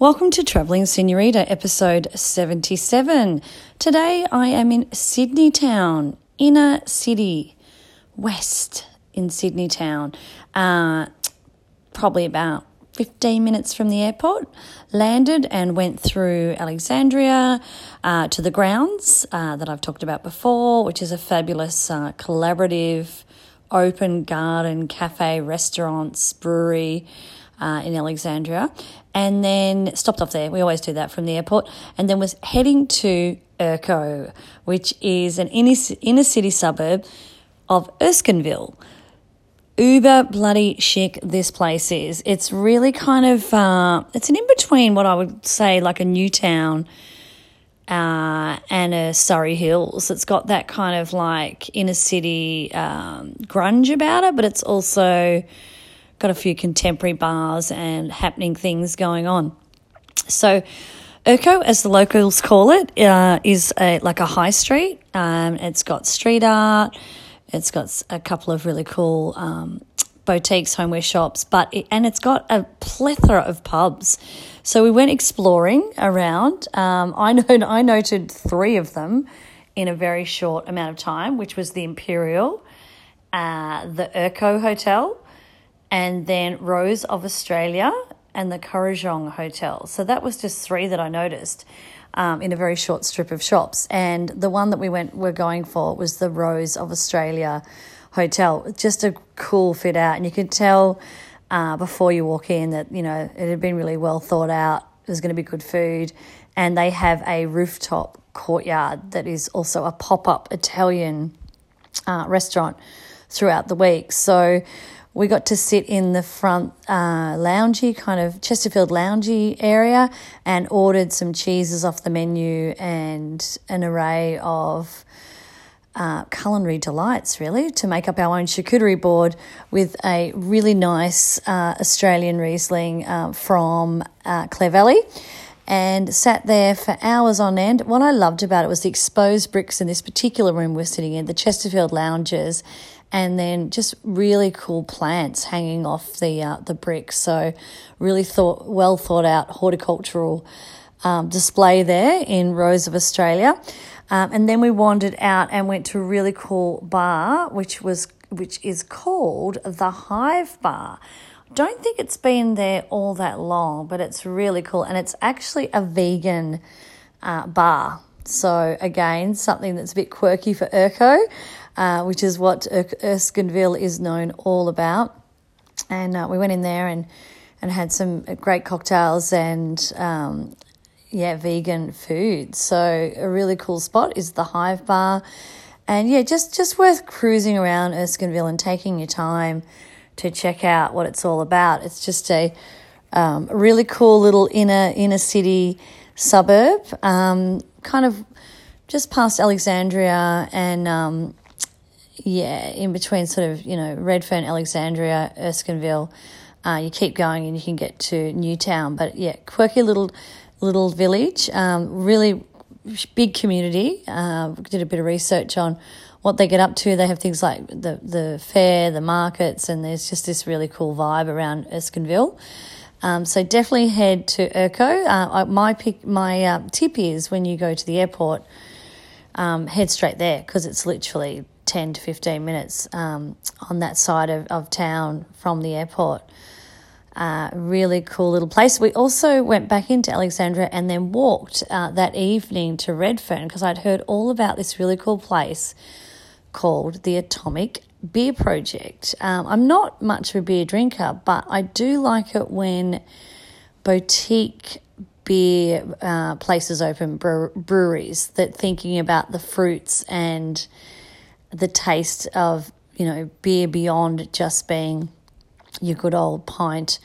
Welcome to Travelling Senorita, episode 77. Today I am in Sydney Town, inner city, west in Sydney Town. Uh, probably about 15 minutes from the airport. Landed and went through Alexandria uh, to the grounds uh, that I've talked about before, which is a fabulous uh, collaborative open garden, cafe, restaurants, brewery uh, in Alexandria, and then stopped off there. We always do that from the airport, and then was heading to Erko, which is an inner, inner city suburb of Erskineville. Uber bloody chic this place is. It's really kind of uh, it's an in between what I would say like a Newtown uh, and a Surry Hills. It's got that kind of like inner city um, grunge about it, but it's also got a few contemporary bars and happening things going on. So, Erko, as the locals call it, uh, is a, like a high street. Um, it's got street art. It's got a couple of really cool um, boutiques, homeware shops, but it, and it's got a plethora of pubs. So we went exploring around. Um, I know I noted three of them in a very short amount of time, which was the Imperial, uh, the Erko Hotel, and then Rose of Australia and the Kurrajong Hotel. So that was just three that I noticed um, in a very short strip of shops. And the one that we went were going for was the Rose of Australia Hotel. Just a cool fit out, and you could tell uh, before you walk in that you know it had been really well thought out. There's going to be good food, and they have a rooftop courtyard that is also a pop up Italian uh, restaurant throughout the week. So we got to sit in the front uh, loungy, kind of Chesterfield loungy area, and ordered some cheeses off the menu and an array of uh, culinary delights, really, to make up our own charcuterie board with a really nice uh, Australian Riesling uh, from uh, Clare Valley and sat there for hours on end. What I loved about it was the exposed bricks in this particular room we're sitting in, the Chesterfield lounges, and then just really cool plants hanging off the uh, the bricks. So really thought well thought out horticultural um, display there in Rose of Australia. Um, and then we wandered out and went to a really cool bar, which was which is called the Hive Bar. Don't think it's been there all that long, but it's really cool, and it's actually a vegan uh, bar. So again, something that's a bit quirky for Erko, uh, which is what er- Erskineville is known all about. And uh, we went in there and and had some great cocktails and um, yeah, vegan food. So a really cool spot is the Hive Bar, and yeah, just just worth cruising around Erskineville and taking your time to check out what it's all about. It's just a um, really cool little inner inner city suburb, um, kind of just past Alexandria and um, yeah, in between sort of you know Redfern, Alexandria, Erskineville. Uh, you keep going and you can get to Newtown, but yeah, quirky little little village, um, really big community. Uh, did a bit of research on what they get up to. They have things like the the fair, the markets, and there's just this really cool vibe around Erskineville. Um, so definitely head to Erko. Uh, my pick, my uh, tip is when you go to the airport, um, head straight there because it's literally ten to fifteen minutes um, on that side of, of town from the airport. Uh, really cool little place. We also went back into Alexandria and then walked uh, that evening to Redfern because I'd heard all about this really cool place called the Atomic Beer Project. Um, I'm not much of a beer drinker, but I do like it when boutique beer uh, places open, breweries that thinking about the fruits and the taste of you know beer beyond just being your good old pint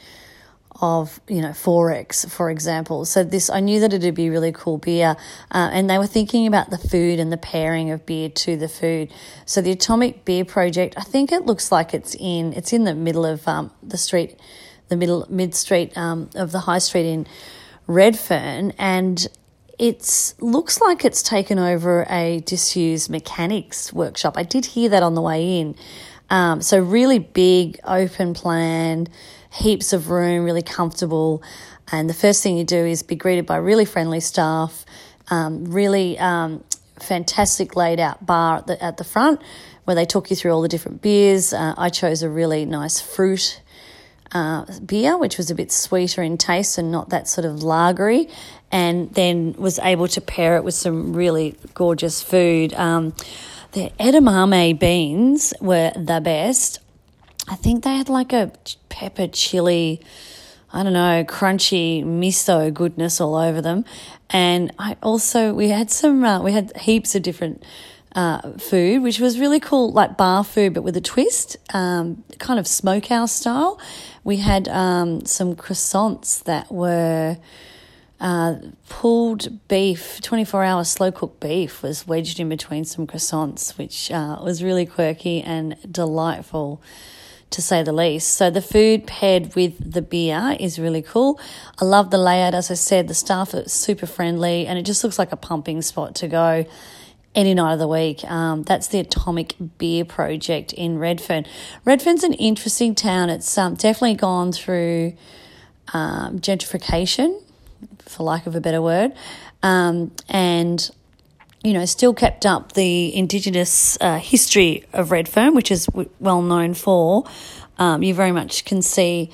of you know XXXX for example. So this i knew that it'd be really cool beer uh, and they were thinking about the food and the pairing of beer to the food. So the atomic beer project i think it looks like it's in it's in the middle of um, the street the middle mid street um, of the high street in redfern and it looks like it's taken over a disused mechanics workshop. I did hear that on the way in. Um, so really big, open plan, heaps of room, really comfortable. And the first thing you do is be greeted by really friendly staff, um, really um, fantastic laid out bar at the, at the front where they talk you through all the different beers. Uh, I chose a really nice fruit uh, beer, which was a bit sweeter in taste and not that sort of lagery, and then was able to pair it with some really gorgeous food. Um, the edamame beans were the best. I think they had like a pepper chili, I don't know, crunchy miso goodness all over them. And I also, we had some, uh, we had heaps of different uh, food, which was really cool, like bar food, but with a twist, um, kind of smokehouse style. We had um, some croissants that were uh, pulled beef, 24 hour slow cooked beef was wedged in between some croissants, which uh, was really quirky and delightful to say the least. So the food paired with the beer is really cool. I love the layout. As I said, the staff are super friendly and it just looks like a pumping spot to go any night of the week. Um, that's the Atomic Beer Project in Redfern. Redfern's an interesting town. It's um, definitely gone through um, gentrification, for lack of a better word, um, and you know, still kept up the Indigenous uh, history of Redfern, which is w- well known for. Um, you very much can see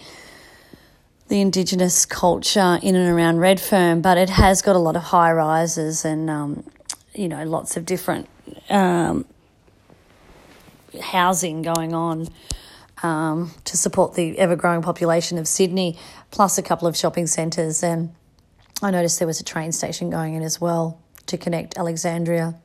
the Indigenous culture in and around Redfern, but it has got a lot of high rises and um, you know, lots of different um, housing going on um, to support the ever growing population of Sydney, plus a couple of shopping centres. And I noticed there was a train station going in as well to connect Alexandria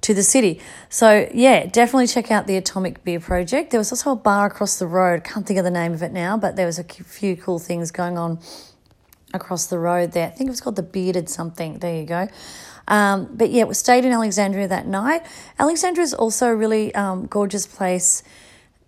to the city. So, yeah, definitely check out the Atomic Beer Project. There was also a bar across the road. Can't think of the name of it now, but there was a few cool things going on across the road there. I think it was called the Bearded something. There you go. Um, but yeah, we stayed in Alexandria that night. Alexandria is also a really um, gorgeous place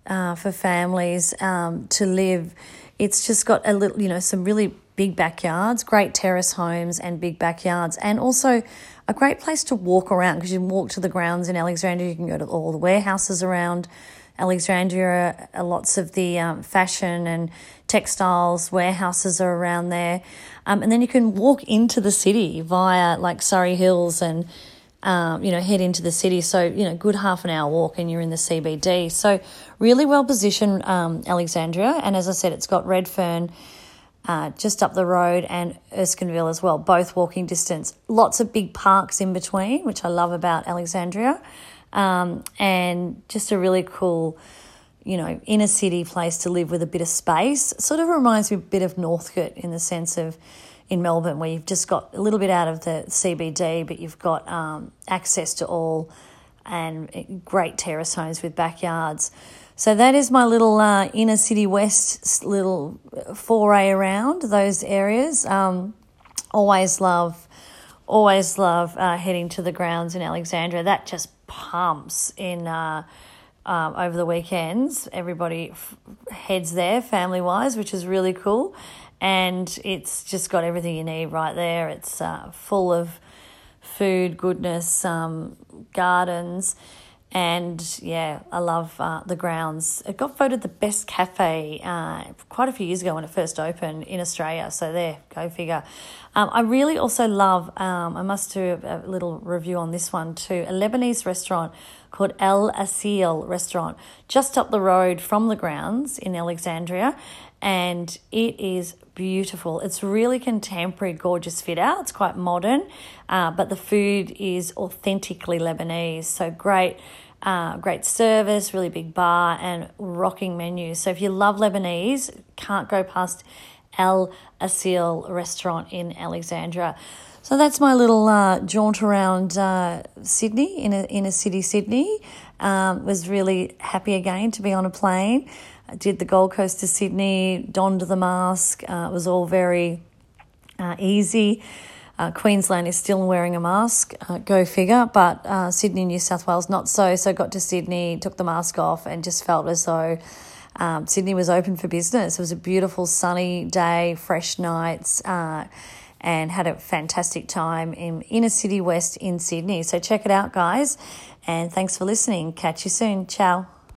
uh, for families um, to live. It's just got a little, you know, some really big backyards, great terrace homes and big backyards, and also a great place to walk around because you can walk to the grounds in Alexandria. You can go to all the warehouses around Alexandria. Uh, lots of the um, fashion and textiles warehouses are around there. Um, and then you can walk into the city via like Surry Hills and, um, you know, head into the city. So, you know, good half an hour walk and you're in the CBD. So, really well positioned, um, Alexandria. And as I said, it's got Redfern. Uh, just up the road and Erskineville as well, both walking distance. Lots of big parks in between, which I love about Alexandria, um, and just a really cool you know, inner city place to live with a bit of space. Sort of reminds me a bit of Northcote in the sense of in Melbourne, where you've just got a little bit out of the CBD, but you've got um, access to all and great terrace homes with backyards. So that is my little uh, inner city west little foray around those areas. Um, always love, always love uh, heading to the grounds in Alexandria. That just pumps in. Uh, um, over the weekends. Everybody f- heads there family wise, which is really cool. And it's just got everything you need right there. It's uh, full of food, goodness, um, gardens. And yeah, I love uh, the grounds. It got voted the best cafe uh, quite a few years ago when it first opened in Australia. So there, go figure. Um, I really also love, um, I must do a, little review on this one too, a Lebanese restaurant called Al Aseel restaurant just up the road from the grounds in Alexandria. And it is beautiful. It's really contemporary, gorgeous fit out. It's quite modern, uh, but the food is authentically Lebanese. So great. Uh, great service, really big bar, and rocking menus. So if you love Lebanese, can't go past Al Aseel restaurant in Alexandria. So that's my little uh, jaunt around uh, Sydney, in a, in a city Sydney. Um, was really happy again to be on a plane. Did the Gold Coast to Sydney, donned the mask. Uh, it was all very uh, easy. Uh, Queensland is still wearing a mask, uh, go figure, but Sydney, New South Wales, not so. So got to Sydney, took the mask off, and just felt as though um, Sydney was open for business. It was a beautiful sunny day, fresh nights and had a fantastic time in Inner City West in Sydney. So check it out, guys. And thanks for listening. Catch you soon. Ciao.